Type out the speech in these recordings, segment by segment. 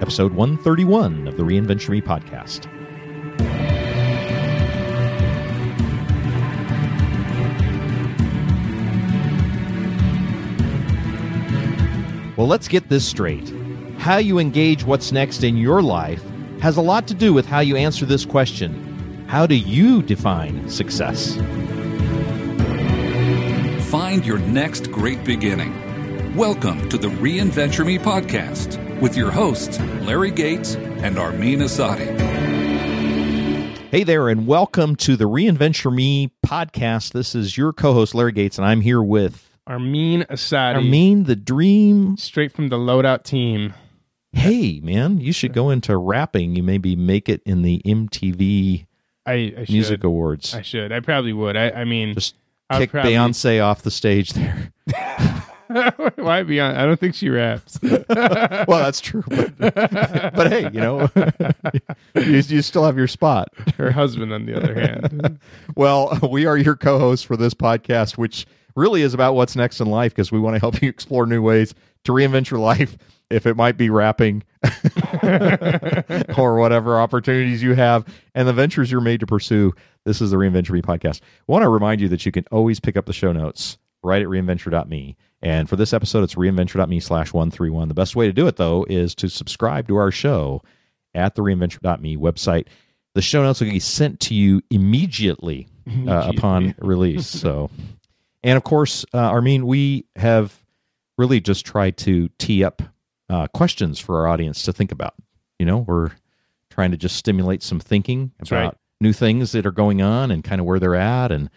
Episode 131 of the Reinventure Me podcast. Well, let's get this straight. How you engage what's next in your life has a lot to do with how you answer this question How do you define success? Find your next great beginning. Welcome to the Reinventure Me podcast with your hosts, Larry Gates and Armin Asadi. Hey there, and welcome to the Reinventure Me podcast. This is your co host, Larry Gates, and I'm here with Armin Asadi. Armin the Dream. Straight from the loadout team. Hey, man, you should go into rapping. You maybe make it in the MTV I, I. Music Awards. I should. I probably would. I, I mean, Just I'd kick probably- Beyonce off the stage there. why Beyonce? I don't think she raps. well, that's true, but, but hey, you know, you, you still have your spot. Her husband, on the other hand. Well, we are your co hosts for this podcast, which really is about what's next in life because we want to help you explore new ways to reinvent your life. If it might be rapping or whatever opportunities you have and the ventures you're made to pursue, this is the Reinventure Me podcast. I want to remind you that you can always pick up the show notes right at reinventure.me. And for this episode, it's reinventure.me slash 131. The best way to do it, though, is to subscribe to our show at the reinventure.me website. The show notes will be sent to you immediately uh, upon release. So, and of course, uh, Armin, we have really just tried to tee up uh, questions for our audience to think about. You know, we're trying to just stimulate some thinking That's about right. new things that are going on and kind of where they're at. And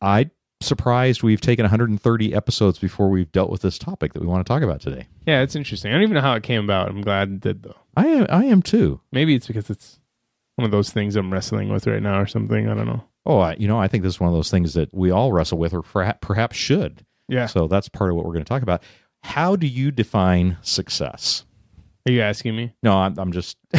I'm surprised we've taken 130 episodes before we've dealt with this topic that we want to talk about today. Yeah, it's interesting. I don't even know how it came about. I'm glad it did, though. I am, I am too. Maybe it's because it's one of those things I'm wrestling with right now or something. I don't know. Oh, I, you know, I think this is one of those things that we all wrestle with, or perhaps should. Yeah. So that's part of what we're going to talk about. How do you define success? Are you asking me? No, I'm, I'm just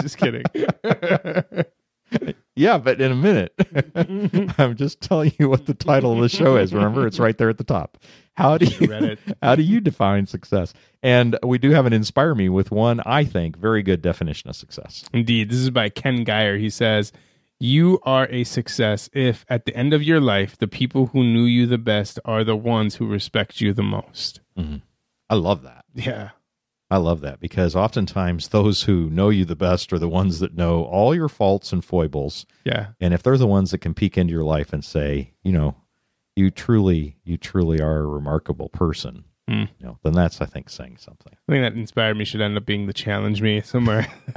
Just kidding. yeah, but in a minute, I'm just telling you what the title of the show is. Remember, it's right there at the top. How do you read it. how do you define success? And we do have an inspire me with one I think very good definition of success. Indeed. This is by Ken Geyer. He says, You are a success if at the end of your life, the people who knew you the best are the ones who respect you the most. Mm-hmm. I love that. Yeah. I love that because oftentimes those who know you the best are the ones that know all your faults and foibles. Yeah. And if they're the ones that can peek into your life and say, you know, you truly, you truly are a remarkable person, Hmm. you know, then that's I think saying something. I think that inspired me should end up being the challenge me somewhere.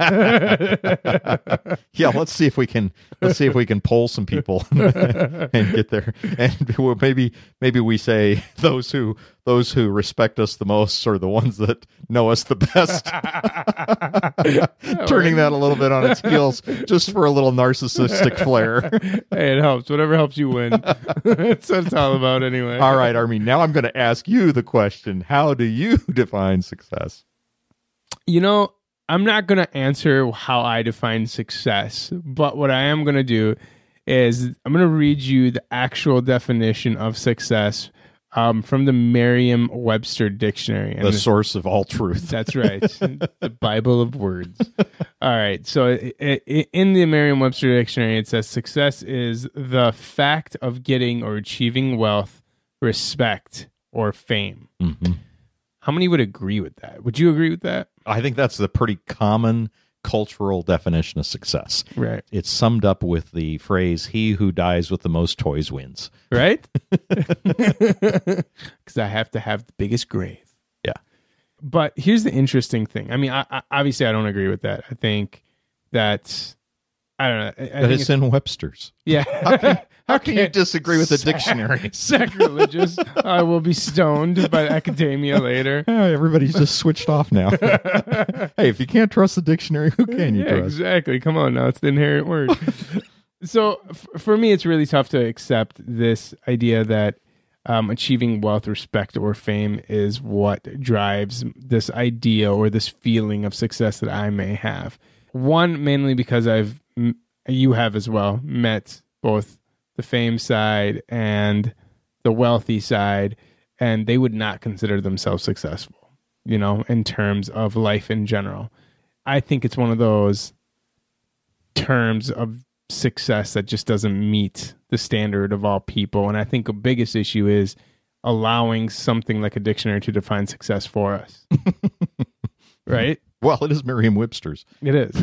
yeah, let's see if we can let's see if we can poll some people and get there. And maybe maybe we say those who those who respect us the most are the ones that know us the best. Turning that a little bit on its heels just for a little narcissistic flair. hey, it helps. Whatever helps you win. That's what it's all about anyway. All right, Armin. Now I'm going to ask you the question: How do you define success? You know, I'm not going to answer how I define success, but what I am going to do is I'm going to read you the actual definition of success um, from the Merriam-Webster dictionary. And The source of all truth. That's right. the Bible of words. All right. So in the Merriam Webster dictionary, it says success is the fact of getting or achieving wealth, respect, or fame. Mhm. How many would agree with that? Would you agree with that? I think that's the pretty common cultural definition of success. Right. It's summed up with the phrase "He who dies with the most toys wins." Right? Because I have to have the biggest grave. Yeah. But here's the interesting thing. I mean, I, I, obviously, I don't agree with that. I think that I don't know. I, I But it's in Webster's. yeah. How can you disagree with the Sac- dictionary? Sacrilegious. I will be stoned by academia later. Everybody's just switched off now. hey, if you can't trust the dictionary, who can you yeah, trust? exactly. Come on now, it's the inherent word. so f- for me, it's really tough to accept this idea that um, achieving wealth, respect, or fame is what drives this idea or this feeling of success that I may have. One, mainly because I've you have as well met both the fame side and the wealthy side, and they would not consider themselves successful. You know, in terms of life in general. I think it's one of those terms of success that just doesn't meet the standard of all people. And I think the biggest issue is allowing something like a dictionary to define success for us. right? Well, it is Merriam-Webster's. It is.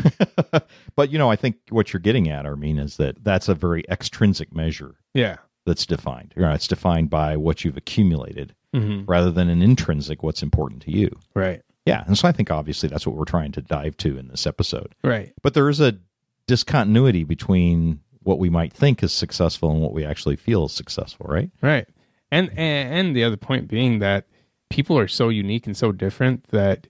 but you know, I think what you're getting at, Armin, is that that's a very extrinsic measure Yeah. that's defined. You know, it's defined by what you've accumulated hmm rather than an intrinsic what's important to you. Right. Yeah, and so I think obviously that's what we're trying to dive to in this episode. Right. But there is a discontinuity between what we might think is successful and what we actually feel is successful, right? Right. And, and and the other point being that people are so unique and so different that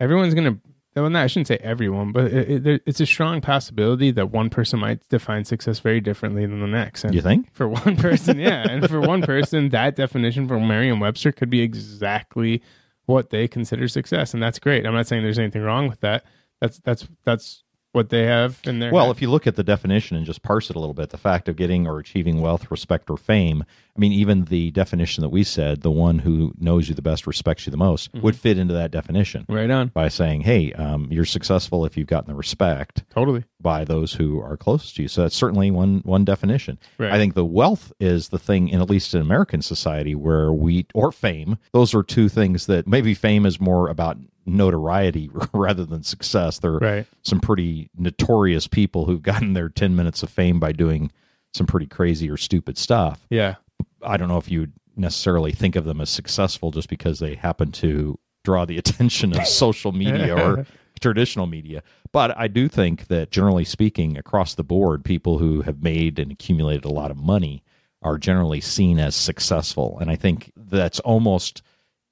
everyone's going to well, no, I shouldn't say everyone, but it, it, it's a strong possibility that one person might define success very differently than the next. And You think? For one person, yeah. and for one person, that definition from Merriam Webster could be exactly what they consider success. And that's great. I'm not saying there's anything wrong with that. That's that's that's what they have in their Well, head. if you look at the definition and just parse it a little bit, the fact of getting or achieving wealth, respect, or fame, I mean, even the definition that we said, the one who knows you the best, respects you the most, Mm-hmm. would fit into that definition right on. by saying, hey, um, you're successful if you've gotten the respect Totally. by those who are close to you. So that's certainly one one definition. Right. I think the wealth is the thing, in at least in American society, where we or fame. Those are two things that maybe fame is more about notoriety rather than success. There are Right. some pretty notorious people who've gotten their ten minutes of fame by doing some pretty crazy or stupid stuff. Yeah. I don't know if you'd necessarily think of them as successful just because they happen to draw the attention of social media or traditional media. But I do think that generally speaking, across the board, people who have made and accumulated a lot of money are generally seen as successful. And I think that's almost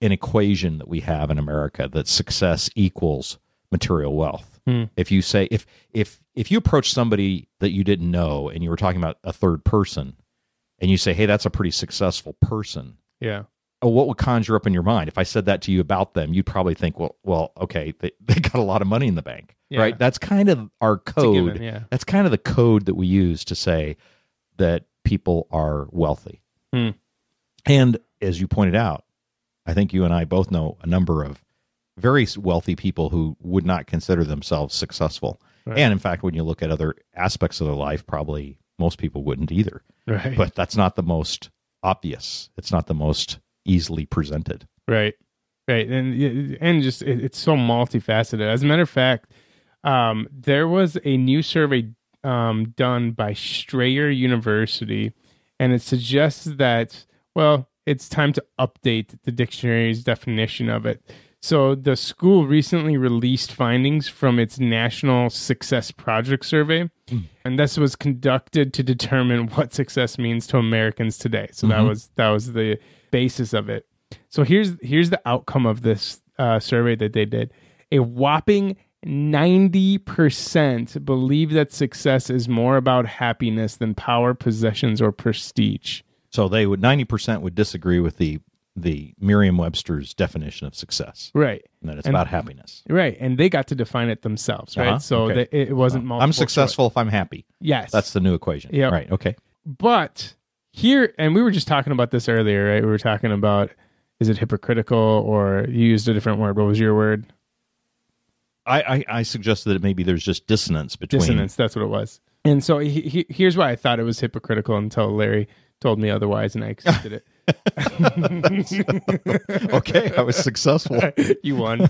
an equation that we have in America that success equals material wealth. Hmm. If you say if if if you approach somebody that you didn't know and you were talking about a third person and you say, "Hey, that's a pretty successful person," Yeah. oh, what would conjure up in your mind? If I said that to you about them, you'd probably think, "Well, well, okay, they, they got a lot of money in the bank, Yeah. right?" That's kind of our code. given, yeah. That's kind of the code that we use to say that people are wealthy. Hmm. And as you pointed out, I think you and I both know a number of very wealthy people who would not consider themselves successful. Right. And in fact, when you look at other aspects of their life, probably most people wouldn't either. Right. But that's not the most obvious. It's not the most easily presented. Right, right, and and just it, it's so multifaceted. As a matter of fact, um, there was a new survey um, done by Strayer University, and it suggests that well, it's time to update the dictionary's definition of it. So the school recently released findings from its National Success Project survey, and this was conducted to determine what success means to Americans today. So that Mhm. was that was the basis of it. So here's here's the outcome of this uh, survey that they did. A whopping ninety percent believe that success is more about happiness than power, possessions, or prestige. So they would ninety percent would disagree with the the Merriam-Webster's definition of success, Right, and that it's And- about happiness. right, and they got to define it themselves. Right, Uh-huh, so okay. that it, wasn't multiple. I'm choice. successful if I'm happy. Yes, That's the new equation. Yeah. Right. Okay. but here and we were just talking about this earlier right we were talking about is it hypocritical or you used a different word what was your word I, I, I suggested that maybe there's just dissonance between. dissonance that's what it was and so he, he, here's why i thought it was hypocritical until larry told me otherwise and i accepted it Okay, I was successful. you won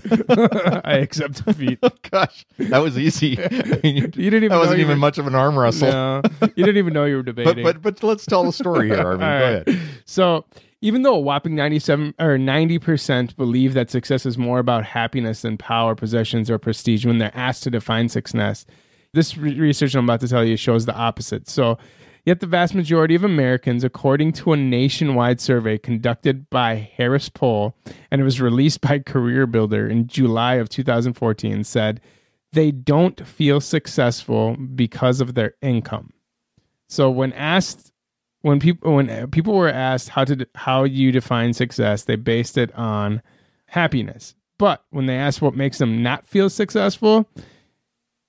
i accept defeat oh, Gosh, that was easy. I mean, you, you didn't even that wasn't even were- much of an arm wrestle. no you didn't even know you were But debating but but let's tell the story here, Go right. ahead. So, even though a whopping 97 or 90% believe that success is more about happiness than power, possessions, or prestige when they're asked to define success, This re- research I'm about to tell you shows the opposite. So, yet the vast majority of Americans, according to a nationwide survey conducted by Harris Poll, and it was released by Career Builder in July of 2014, said they don't feel successful because of their income. So, when asked, when people when uh, people were asked how to how you define success, they based it on happiness. But when they asked what makes them not feel successful,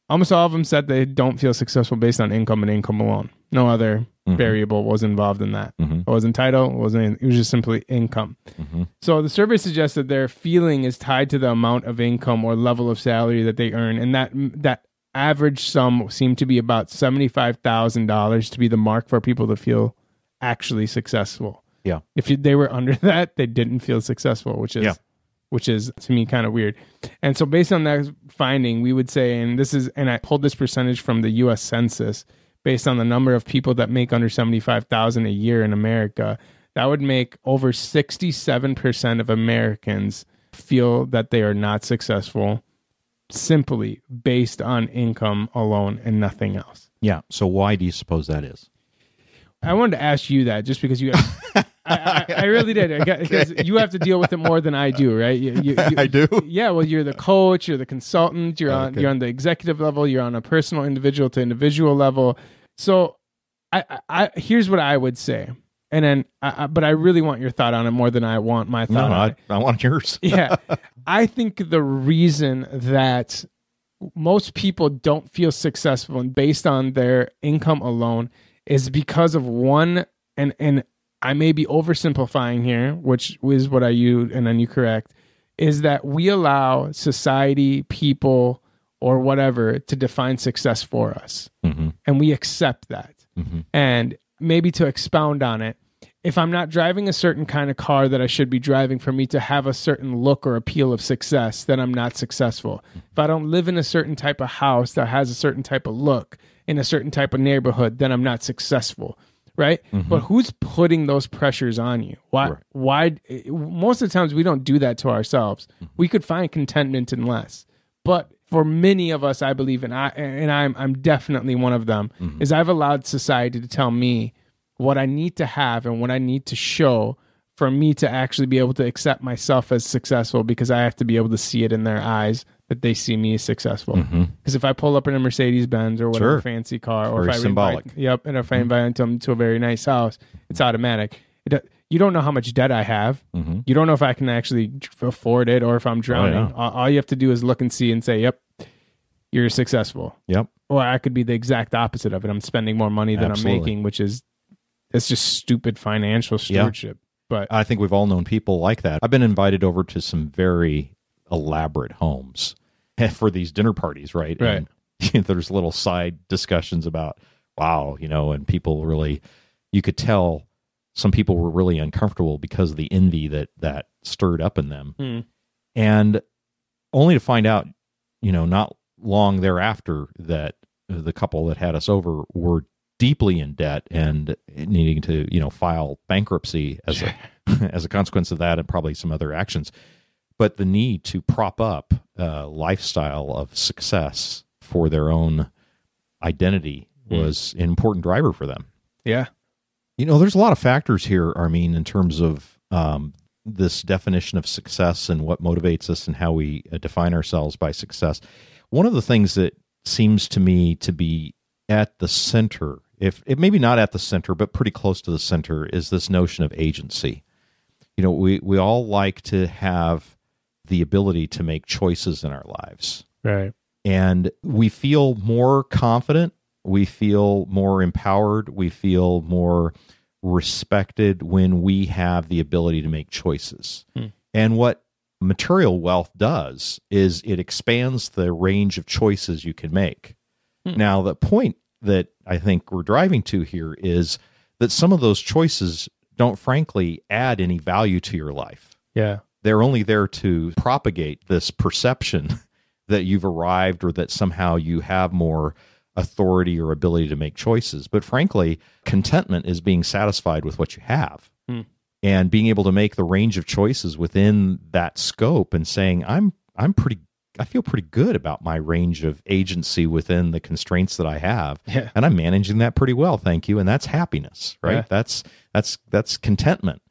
almost all of them said they don't feel successful based on income and income alone. No other Mhm. variable was involved in that. Mhm. It wasn't title, it wasn't it was just simply income. Mhm. So the survey suggests that their feeling is tied to the amount of income or level of salary that they earn, and that that average sum seemed to be about seventy five thousand dollars to be the mark for people to feel actually successful. Yeah. If you, they were under that, they didn't feel successful, which is Yeah. which is to me kind of weird. And so based on that finding, we would say, and this is, and I pulled this percentage from the U.S. Census based on the number of people that make under seventy five thousand a year in America. That would make over sixty seven percent of Americans feel that they are not successful simply based on income alone and nothing else. Yeah. So why do you suppose that is? I wanted to ask you that just because you, I, I, I really did I got- because you have to deal with it more than I do, right? You, you, you- do. yeah, well, you're the coach, you're the consultant, you're on Okay. you're on the executive level, you're on a personal, individual to individual level. So, I, I, I here's what I would say, and then, I, I, but I really want your thought on it more than I want my thought no, on I, it. I want yours. yeah, I think the reason that most people don't feel successful and based on their income alone is because of one and and I may be oversimplifying here, which is what I use, and then you correct, is that we allow society, people, or whatever to define success for us, hmm and we accept that. hmm And maybe to expound on it, if I'm not driving a certain kind of car that I should be driving for me to have a certain look or appeal of success, then I'm not successful. If I don't live in a certain type of house that has a certain type of look in a certain type of neighborhood, then I'm not successful. Right? Mm-hmm. But who's putting those pressures on you? Why Right. why most of the times we don't do that to ourselves. Mm-hmm. We could find contentment in less. But for many of us, I believe, and I and I'm I'm definitely one of them, mm-hmm. is I've allowed society to tell me what I need to have and what I need to show for me to actually be able to accept myself as successful because I have to be able to see it in their eyes that they see me as successful. Because if I pull up in a Mercedes Benz or whatever Mm-hmm. Sure. fancy car, or Very if I symbolic. invite, yep, and if I invite them to a very nice house, it's automatic. It, you don't know how much debt I have. hmm You don't know if I can actually afford it or if I'm drowning. Oh, yeah. all, all you have to do is look and see and say, "Yep, you're successful." Yep. Or I could be the exact opposite of it. I'm spending more money than Absolutely. I'm making, which is it's just stupid financial stewardship. I think we've all known people like that. I've been invited over to some very elaborate homes for these dinner parties, right? Right. And there's little side discussions about, wow, you know, and people really, you could tell some people were really uncomfortable because of the envy that that stirred up in them, Hmm. and only to find out, you know, not long thereafter that the couple that had us over were deeply in debt and needing to, you know, file bankruptcy as a as a consequence of that and probably some other actions. But the need to prop up a lifestyle of success for their own identity was an important driver for them. yeah, You know, there's a lot of factors here, Armin, in terms of um, this definition of success and what motivates us and how we uh, define ourselves by success. One of the things that seems to me to be at the center, if it maybe not at the center, but pretty close to the center, is this notion of agency. You know, we, we all like to have the ability to make choices in our lives right. and we feel more confident we feel more empowered we feel more respected when we have the ability to make choices Hmm. and what material wealth does is it expands the range of choices you can make Hmm. now the point that i think we're driving to here is that some of those choices don't frankly add any value to your life Yeah, they're only there to propagate this perception that you've arrived or that somehow you have more authority or ability to make choices. But frankly, contentment is being satisfied with what you have. Hmm. And being able to make the range of choices within that scope and saying, I'm I'm pretty I feel pretty good about my range of agency within the constraints that I have, Yeah. and I'm managing that pretty well, thank you. And that's happiness, right? Yeah. That's that's that's contentment.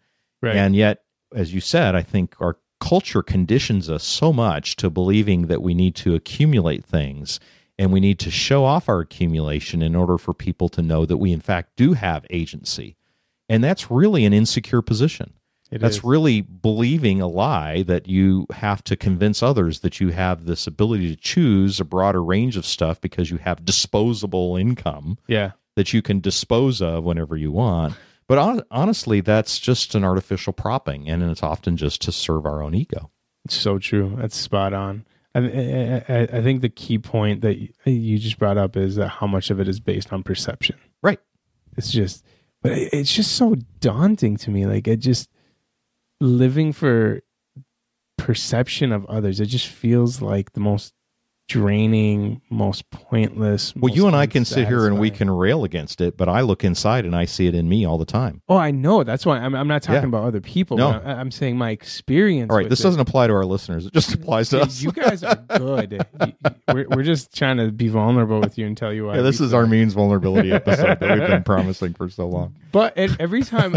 Right. And yet, as you said, I think our culture conditions us so much to believing that we need to accumulate things and we need to show off our accumulation in order for people to know that we, in fact, do have agency. And that's really an insecure position. It that's is. really believing a lie that you have to convince others that you have this ability to choose a broader range of stuff because you have disposable income yeah. that you can dispose of whenever you want. But hon- honestly, that's just an artificial propping, and it's often just to serve our own ego. It's so true. That's spot on. I, I, I I think the key point that you just brought up is that how much of it is based on perception. Right. It's just, but it's just so daunting to me. Like it just living for perception of others. It just feels like the most draining, most pointless. Well, most you and I can sit here and we can rail against it, but I look inside and I see it in me all the time. Oh, I know. That's why I'm, I'm not talking Yeah. about other people. No. but I, I'm saying my experience. All right, this it. doesn't apply to our listeners; it just applies to us. You guys are good. You- we're, we're just trying to be vulnerable with you and tell you why. yeah, this is our means vulnerability episode that we've been promising for so long. But every time,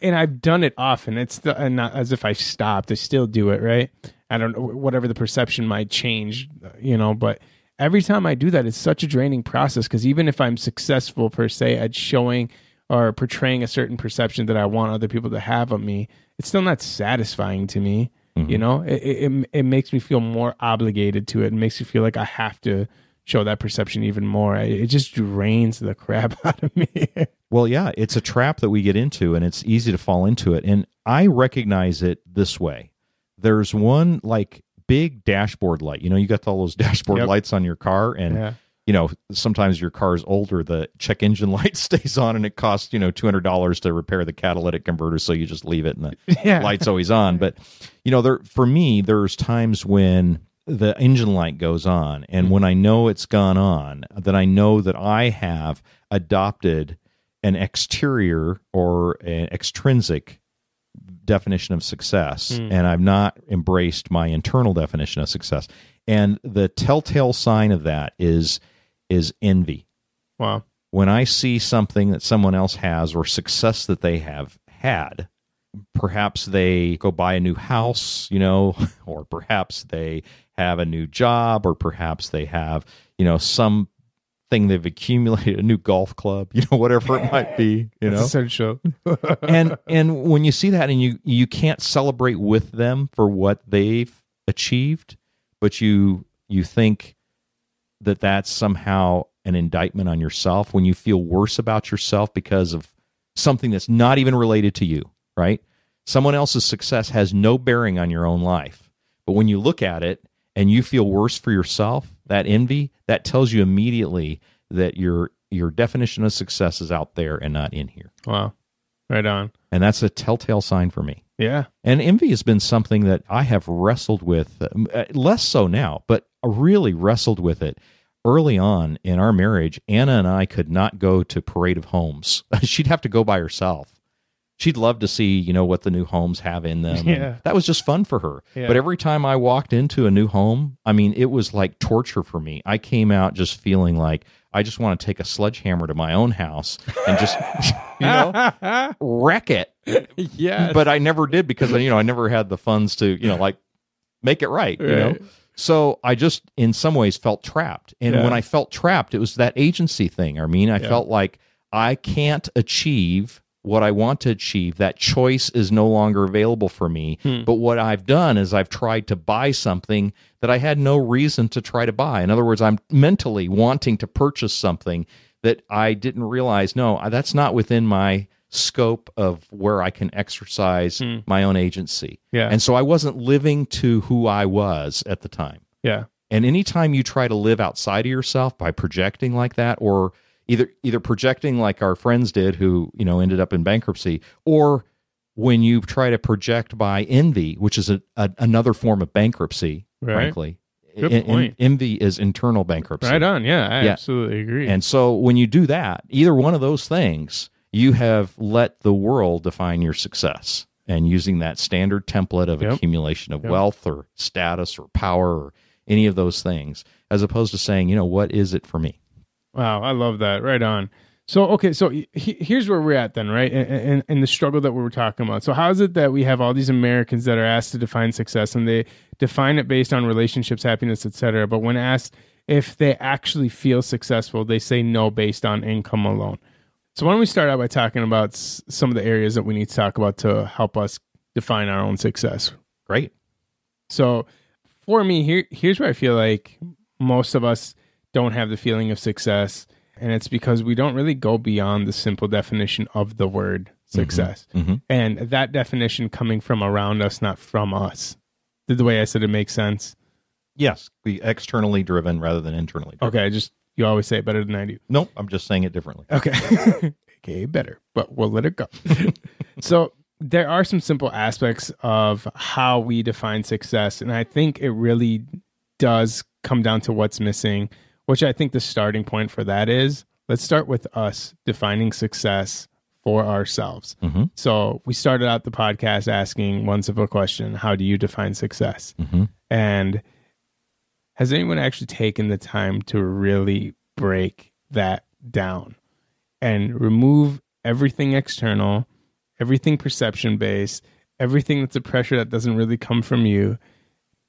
and I've done it often. It's the, and not as if I stopped. I still do it. Right. I don't know. Whatever the perception might change, uh, you know. But every time I do that, it's such a draining process because even if I'm successful per se at showing or portraying a certain perception that I want other people to have of me, it's still not satisfying to me. You mm-hmm. know, it, it it- makes me feel more obligated to it. It makes me feel like I have to show that perception even more. It just drains the crap out of me. Well, yeah, it's a trap that we get into, and it's easy to fall into it. And I recognize it this way: there's one like big dashboard light. You know, you got all those dashboard Yep. lights on your car, and yeah. you know sometimes your car's older, the check engine light stays on, and it costs you know two hundred dollars to repair the catalytic converter, so you just leave it, and the Yeah. light's always on. But you know, there for me, there's times when the engine light goes on, and when I know it's gone on, then I know that I have adopted an exterior or an extrinsic definition of success, hmm. and I've not embraced my internal definition of success. And the telltale sign of that is is envy Wow. when I see something that someone else has or success that they have had, perhaps they go buy a new house, you know, or perhaps they have a new job, or perhaps they have, you know, some thing they've accumulated, a new golf club, you know, whatever it might be, you know. essential. and and when you see that and you you can't celebrate with them for what they've achieved, but you you think that that's somehow an indictment on yourself when you feel worse about yourself because of something that's not even related to you, right? Someone else's success has no bearing on your own life. But when you look at it and you feel worse for yourself, that envy, that tells you immediately that your your definition of success is out there and not in here. wow. Right on. And that's a telltale sign for me. Yeah. And envy has been something that I have wrestled with, um, uh, less so now, but really wrestled with it early on in our marriage. Anna and I could not go to Parade of Homes. She'd have to go by herself. She'd love to see, you know, what the new homes have in them. and Yeah. that was just fun for her. Yeah. But every time I walked into a new home, I mean, it was like torture for me. I came out just feeling like I just want to take a sledgehammer to my own house and just, you know, wreck it yeah. but I never did because you know I never had the funds to you know like make it right. You know, so I just in some ways felt trapped. And Yeah. when I felt trapped, it was that agency thing. I mean, I Yeah. felt like I can't achieve what I want to achieve. That choice is no longer available for me. Hmm. But what I've done is I've tried to buy something that I had no reason to try to buy. In other words, I'm mentally wanting to purchase something that I didn't realize. No, that's not within my scope of where I can exercise Hmm. my own agency. Yeah. And so I wasn't living to who I was at the time. yeah. And anytime you try to live outside of yourself by projecting like that, or either either projecting like our friends did who, you know, ended up in bankruptcy, or when you try to project by envy, which is a, a, another form of bankruptcy, Right. frankly. Good En- en- point. envy is internal bankruptcy. Right on. Yeah. I Yeah. absolutely agree. And so when you do that, either one of those things, you have let the world define your success. And using that standard template of Yep. accumulation of Yep. wealth or status or power or any of those things, as opposed to saying, you know, what is it for me? Wow, I love that. Right on. So okay, so he, here's where we're at then, right? And, and the struggle that we were talking about. So how is it that we have all these Americans that are asked to define success and they define it based on relationships, happiness, etc. But when asked if they actually feel successful, they say no based on income alone. So why don't we start out by talking about some of the areas that we need to talk about to help us define our own success. Great. So for me, here here's where I feel like most of us don't have the feeling of success, and it's because we don't really go beyond the simple definition of the word mm-hmm. success, mm-hmm. and that definition coming from around us, not from us. Did the way I said it make sense? Yes, be externally driven rather than internally. Driven. Okay, just you always say it better than I do. Nope, I'm just saying it differently. Okay, okay, better, but we'll let it go. so there are some simple aspects of how we define success, and I think it really does come down to what's missing. Which I think the starting point for that is let's start with us defining success for ourselves. Mm-hmm. So we started out the podcast asking one simple question: How do you define success? Mm-hmm. And has anyone actually taken the time to really break that down and remove everything external, everything perception based, everything that's a pressure that doesn't really come from you,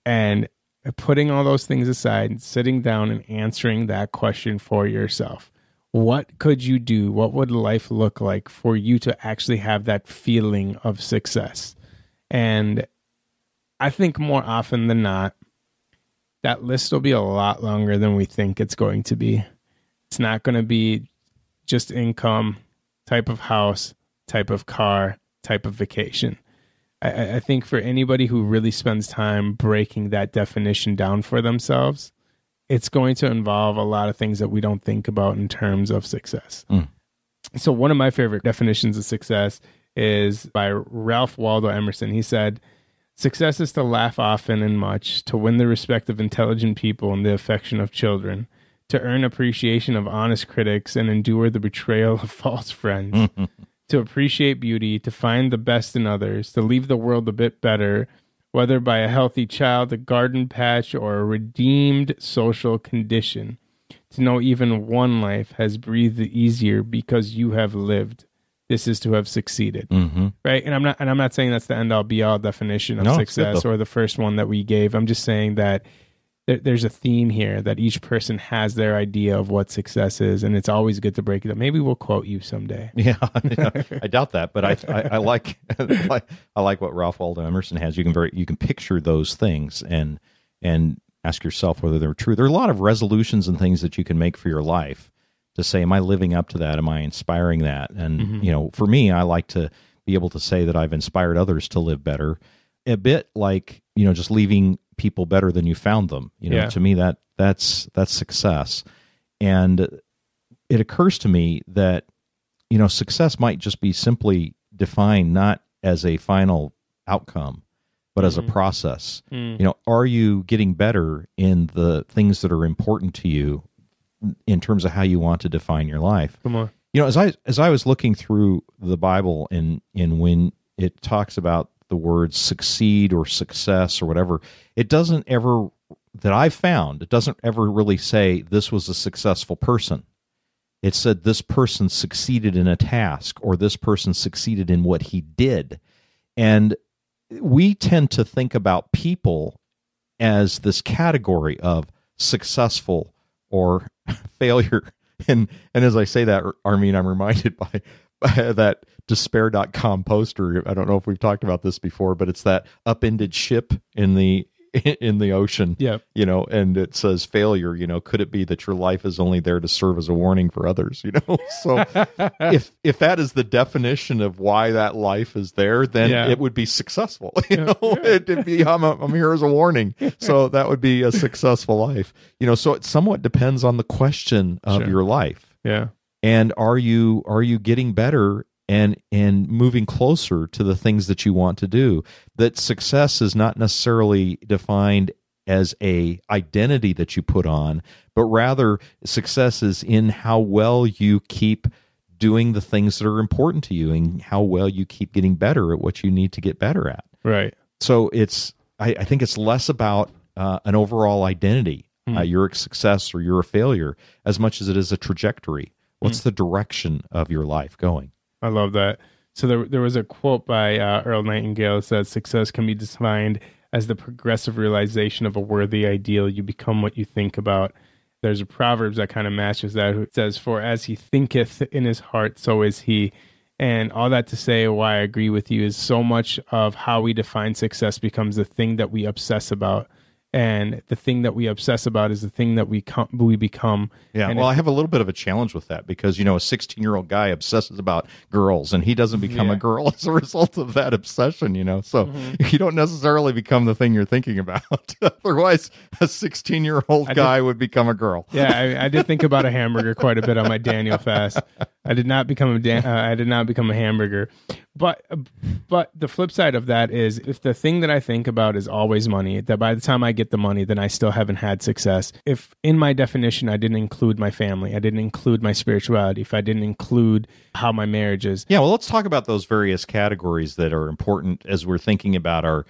and putting all those things aside and sitting down and answering that question for yourself? What could you do? What would life look like for you to actually have that feeling of success? And I think more often than not, that list will be a lot longer than we think it's going to be. It's not going to be just income, type of house, type of car, type of vacation. I, I think for anybody who really spends time breaking that definition down for themselves, it's going to involve a lot of things that we don't think about in terms of success. Mm. So, one of my favorite definitions of success is by Ralph Waldo Emerson. He said, Success is to laugh often and much, to win the respect of intelligent people and the affection of children, to earn appreciation of honest critics and endure the betrayal of false friends, to appreciate beauty, to find the best in others, to leave the world a bit better, whether by a healthy child, a garden patch, or a redeemed social condition. To know even one life has breathed easier because you have lived. This is to have succeeded. Mm-hmm. right? And i'm not and i'm not saying that's the end all be all definition of no, success or the first one that we gave. I'm just saying that there, there's a theme here that each person has their idea of what success is and it's always good to break it up maybe we'll quote you someday yeah, yeah i doubt that but I, I, I like i like what ralph waldo emerson has you can very you can picture those things and and ask yourself whether they're true there are a lot of resolutions and things that you can make for your life to say, am I living up to that? Am I inspiring that? And, mm-hmm. you know, for me, I like to be able to say that I've inspired others to live better. A bit like, you know, just leaving people better than you found them. You know, yeah. to me that that's that's success. And it occurs to me that, you know, success might just be simply defined not as a final outcome, but mm-hmm. as a mm-hmm. process. Mm. You know, are you getting better in the things that are important to you in terms of how you want to define your life. Come on. You know, as I as I was looking through the Bible and in when it talks about the words succeed or success or whatever, it doesn't ever that I've found, it doesn't ever really say this was a successful person. It said this person succeeded in a task or this person succeeded in what he did. And we tend to think about people as this category of successful or failure. And and as I say that, Armin, I'm reminded by, by that despair.com poster. I don't know if we've talked about this before, but it's that upended ship in the in the ocean. Yeah. You know, and it says failure, you know, could it be that your life is only there to serve as a warning for others, you know? So if if that is the definition of why that life is there, then yeah. it would be successful. You yeah. know, yeah. it'd be I'm, a, I'm here as a warning. So that would be a successful life. You know, so it somewhat depends on the question of sure. your life. Yeah. And are you are you getting better and and moving closer to the things that you want to do that success is not necessarily defined as a identity that you put on but rather success is in how well you keep doing the things that are important to you and how well you keep getting better at what you need to get better at right so it's i, I think it's less about uh, an overall identity. Hmm. Uh, you're a success or you're a failure as much as it is a trajectory. What's Hmm. the direction of your life going? I love that. So there, there was a quote by uh, Earl Nightingale that says success can be defined as the progressive realization of a worthy ideal. You become what you think about. There's a proverbs that kind of matches that. It says, "For as he thinketh in his heart, so is he." And all that to say, why I agree with you is so much of how we define success becomes the thing that we obsess about, and the thing that we obsess about is the thing that we com- we become. Yeah, And well, I have a little bit of a challenge with that because you know a 16 year old guy obsesses about girls and he doesn't become Yeah. a girl as a result of that obsession. You know, so mm-hmm. you don't necessarily become the thing you're thinking about. Otherwise, a 16 year old did- guy would become a girl. Yeah, I, I did think about a hamburger quite a bit on my Daniel fast. I did not become a Dan, uh, I did not become a hamburger, but but the flip side of that is if the thing that I think about is always money, that by the time I get the money, then I still haven't had success. If in my definition I didn't include my family, I didn't include my spirituality, if I didn't include how my marriage is, Yeah, well, let's talk about those various categories that are important as we're thinking about our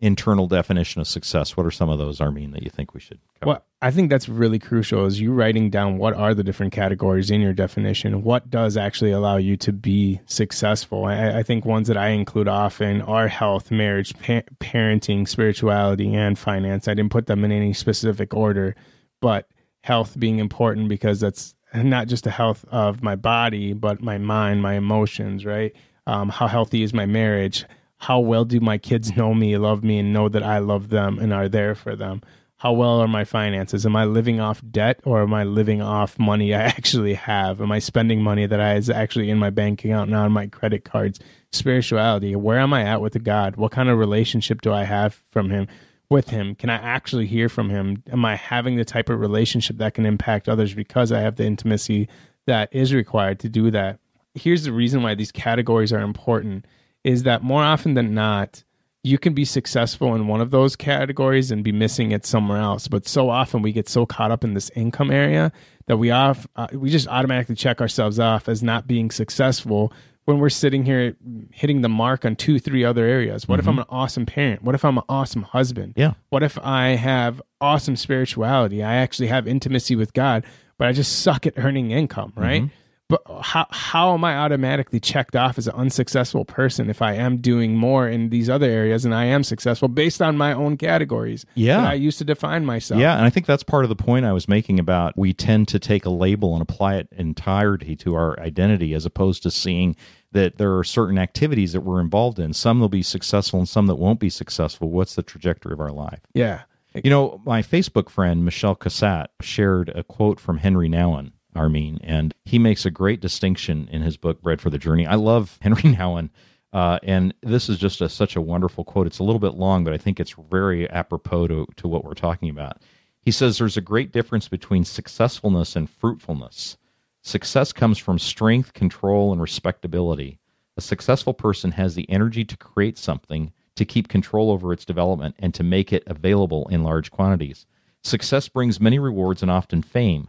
internal definition of success. What are some of those, Armin, that you think we should cover? Well, I think that's really crucial is you writing down what are the different categories in your definition. What does actually allow you to be successful? I, I think ones that I include often are health, marriage, pa- parenting, spirituality, and finance. I didn't put them in any specific order, but health being important because that's not just the health of my body, but my mind, my emotions, right? Um, how healthy is my marriage? How well do my kids know me, love me, and know that I love them and are there for them? How well are my finances? Am I living off debt or am I living off money I actually have? Am I spending money that I is actually in my bank account and on my credit cards? Spirituality, where am I at with God? What kind of relationship do I have from Him? With him, can I actually hear from him? Am I having the type of relationship that can impact others because I have the intimacy that is required to do that? Here's the reason why these categories are important is that more often than not, you can be successful in one of those categories and be missing it somewhere else. But so often we get so caught up in this income area that we off uh, we just automatically check ourselves off as not being successful when we're sitting here hitting the mark on two, three other areas. What if I'm an awesome parent? What if I'm an awesome husband? Yeah. What if I have awesome spirituality? I actually have intimacy with God, but I just suck at earning income, right? But how how am I automatically checked off as an unsuccessful person if I am doing more in these other areas and I am successful based on my own categories? Yeah. I used to define myself. Yeah, and I think that's part of the point I was making about we tend to take a label and apply it entirety to our identity as opposed to seeing that there are certain activities that we're involved in. Some will be successful and some that won't be successful. What's the trajectory of our life? yeah, You know, my Facebook friend Michelle Cassat shared a quote from Henry Nouwen, Armin, and he makes a great distinction in his book Bread for the Journey. I love Henry Nouwen, uh, and this is just a, such a wonderful quote. It's a little bit long, but I think it's very apropos to, to what we're talking about. He says there's a great difference between successfulness and fruitfulness. Success comes from strength, control, and respectability. A successful person has the energy to create something, to keep control over its development, and to make it available in large quantities. Success brings many rewards and often fame.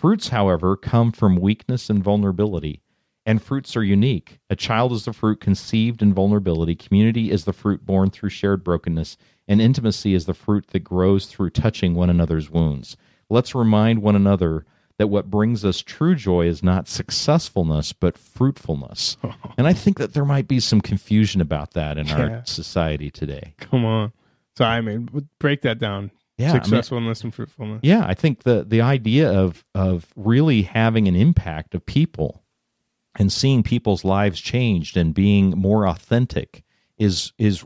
Fruits, however, come from weakness and vulnerability, and fruits are unique. A child is the fruit conceived in vulnerability, community is the fruit born through shared brokenness, and intimacy is the fruit that grows through touching one another's wounds. Let's remind one another that what brings us true joy is not successfulness, but fruitfulness. and I think that there might be some confusion about that in Yeah. our society today. come on. So I mean, break that down. Yeah, I mean- successfulness and fruitfulness. Yeah, I think the the idea of of really having an impact of people and seeing people's lives changed and being more authentic is is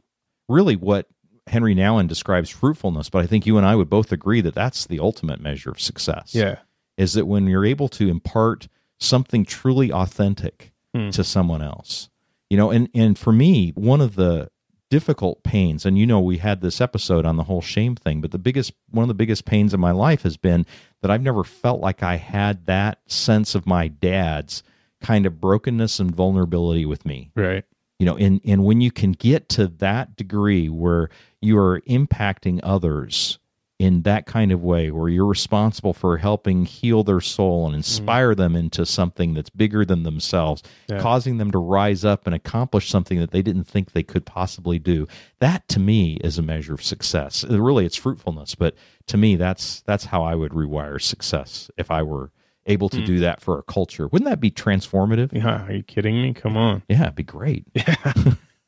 really what Henry Nouwen describes fruitfulness. But I think you and I would both agree that that's the ultimate measure of success. Yeah, is that when you're able to impart something truly authentic Hmm. to someone else you know and and for me one of the difficult pains and you know we had this episode on the whole shame thing but the biggest one of the biggest pains in my life has been that I've never felt like I had that sense of my dad's kind of brokenness and vulnerability with me right. you know and and when you can get to that degree where you are impacting others in that kind of way where you're responsible for helping heal their soul and inspire them into something that's bigger than themselves Yeah. causing them to rise up and accomplish something that they didn't think they could possibly do that to me is a measure of success Uh, really it's fruitfulness but to me that's that's how i would rewire success if i were able to do that for a culture wouldn't that be transformative Yeah, are you kidding me? Come on. yeah it'd be great yeah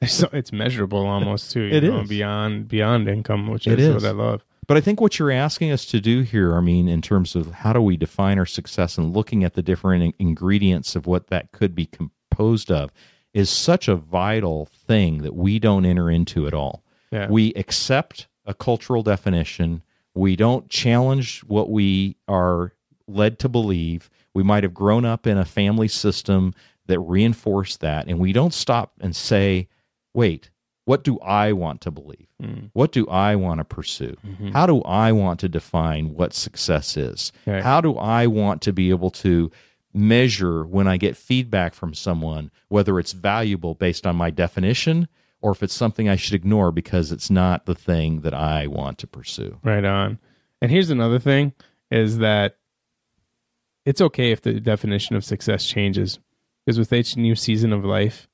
so, it's measurable almost too. You It know, is. beyond beyond income, which is. what I love. But I think what you're asking us to do here, I mean, in terms of how do we define our success and looking at the different ingredients of what that could be composed of, is such a vital thing that we don't enter into at all. Yeah. We accept a cultural definition. We don't challenge what we are led to believe. We might have grown up in a family system that reinforced that, and we don't stop and say, wait, what do I want to believe? Mm. What do I want to pursue? Mhm. How do I want to define what success is? Right. How do I want to be able to measure when I get feedback from someone whether it's valuable based on my definition or if it's something I should ignore because it's not the thing that I want to pursue? Right on. And here's another thing is that it's okay if the definition of success changes because with each new season of life,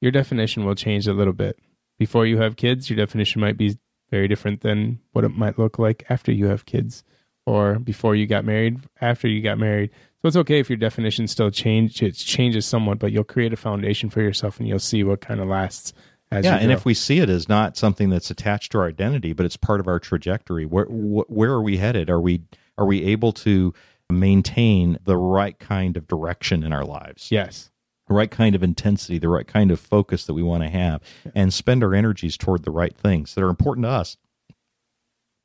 your definition will change a little bit. Before you have kids, your definition might be very different than what it might look like after you have kids or before you got married, after you got married. So it's okay if your definition still change it changes somewhat, but you'll create a foundation for yourself and you'll see what kind of lasts as yeah, and if we see it as not something that's attached to our identity, but it's part of our trajectory, where wh- where are we headed? Are we are we able to maintain the right kind of direction in our lives? yes. Right kind of intensity, the right kind of focus that we want to have, and spend our energies toward the right things that are important to us.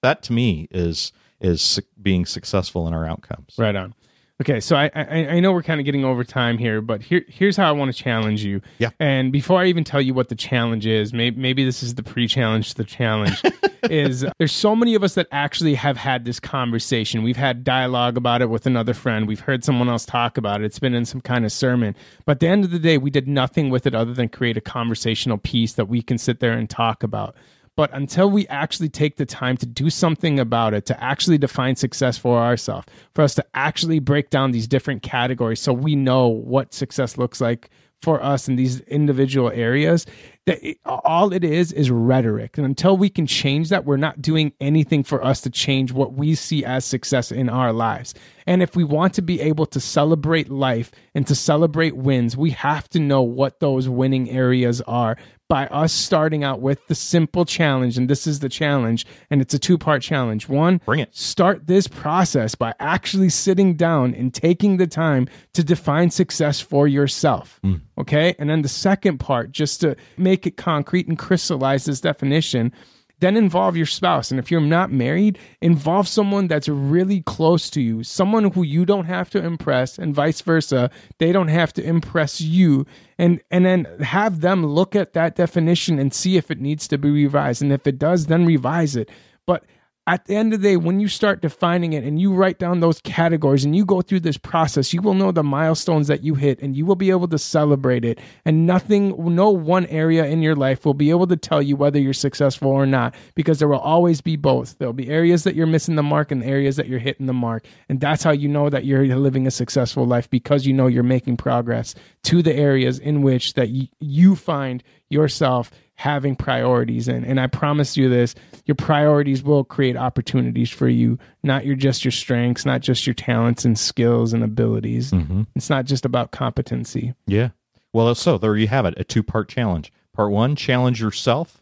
That to me is is being successful in our outcomes. Right on. Okay, so I I, I know we're kind of getting over time here, but here here's how I want to challenge you. Yeah. And before I even tell you what the challenge is, maybe maybe this is the pre-challenge to the challenge. is there's so many of us that actually have had this conversation. We've had dialogue about it with another friend. We've heard someone else talk about it. It's been in some kind of sermon. But at the end of the day, we did nothing with it other than create a conversational piece that we can sit there and talk about. But until we actually take the time to do something about it, to actually define success for ourselves, for us to actually break down these different categories so we know what success looks like for us in these individual areas, that it, all it is is rhetoric. And until we can change that, we're not doing anything for us to change what we see as success in our lives. And if we want to be able to celebrate life and to celebrate wins, we have to know what those winning areas are by us starting out with the simple challenge. And this is the challenge, and it's a two part challenge. One, Bring it. start this process by actually sitting down and taking the time to define success for yourself. Hmm. Okay. And then the second part, just to make it concrete and crystallize this definition, then involve your spouse. And if you're not married, involve someone that's really close to you, someone who you don't have to impress, and vice versa. They don't have to impress you. And, and then have them look at that definition and see if it needs to be revised. And if it does, then revise it. But at the end of the day, when you start defining it and you write down those categories and you go through this process, you will know the milestones that you hit and you will be able to celebrate it. And nothing, no one area in your life will be able to tell you whether you're successful or not because there will always be both. There'll be areas that you're missing the mark and areas that you're hitting the mark. And that's how you know that you're living a successful life because you know you're making progress to the areas in which that y- you find yourself having priorities and And I promise you this, your priorities will create opportunities for you, not your just your strengths, not just your talents and skills and abilities. Mm-hmm. It's not just about competency. Yeah. Well, so there you have it a two part challenge. Part one, challenge yourself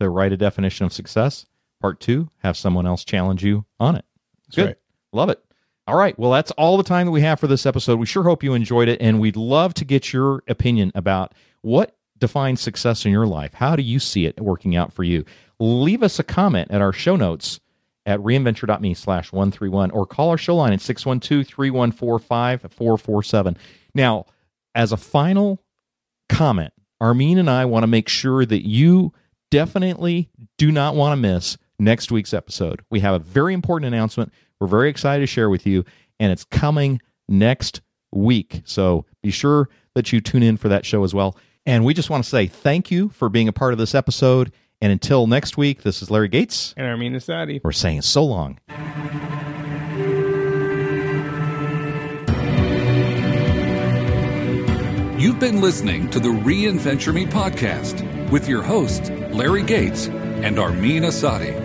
to write a definition of success. Part two, have someone else challenge you on it. Good. right. Love it. All right. Well, that's all the time that we have for this episode. We sure hope you enjoyed it, and we'd love to get your opinion about what defines success in your life. How do you see it working out for you? Leave us a comment at our show notes at reinventure.me slash 131 or call our show line at 612-3145-447. Now, as a final comment, Armin and I want to make sure that you definitely do not want to miss next week's episode. We have a very important announcement we're very excited to share with you, and it's coming next week. So be sure that you tune in for that show as well. And we just want to say thank you for being a part of this episode. And until next week, this is Larry Gates. And Armin Asadi. We're saying so long. You've been listening to the Reinventure Me podcast with your hosts, Larry Gates and Armin Asadi.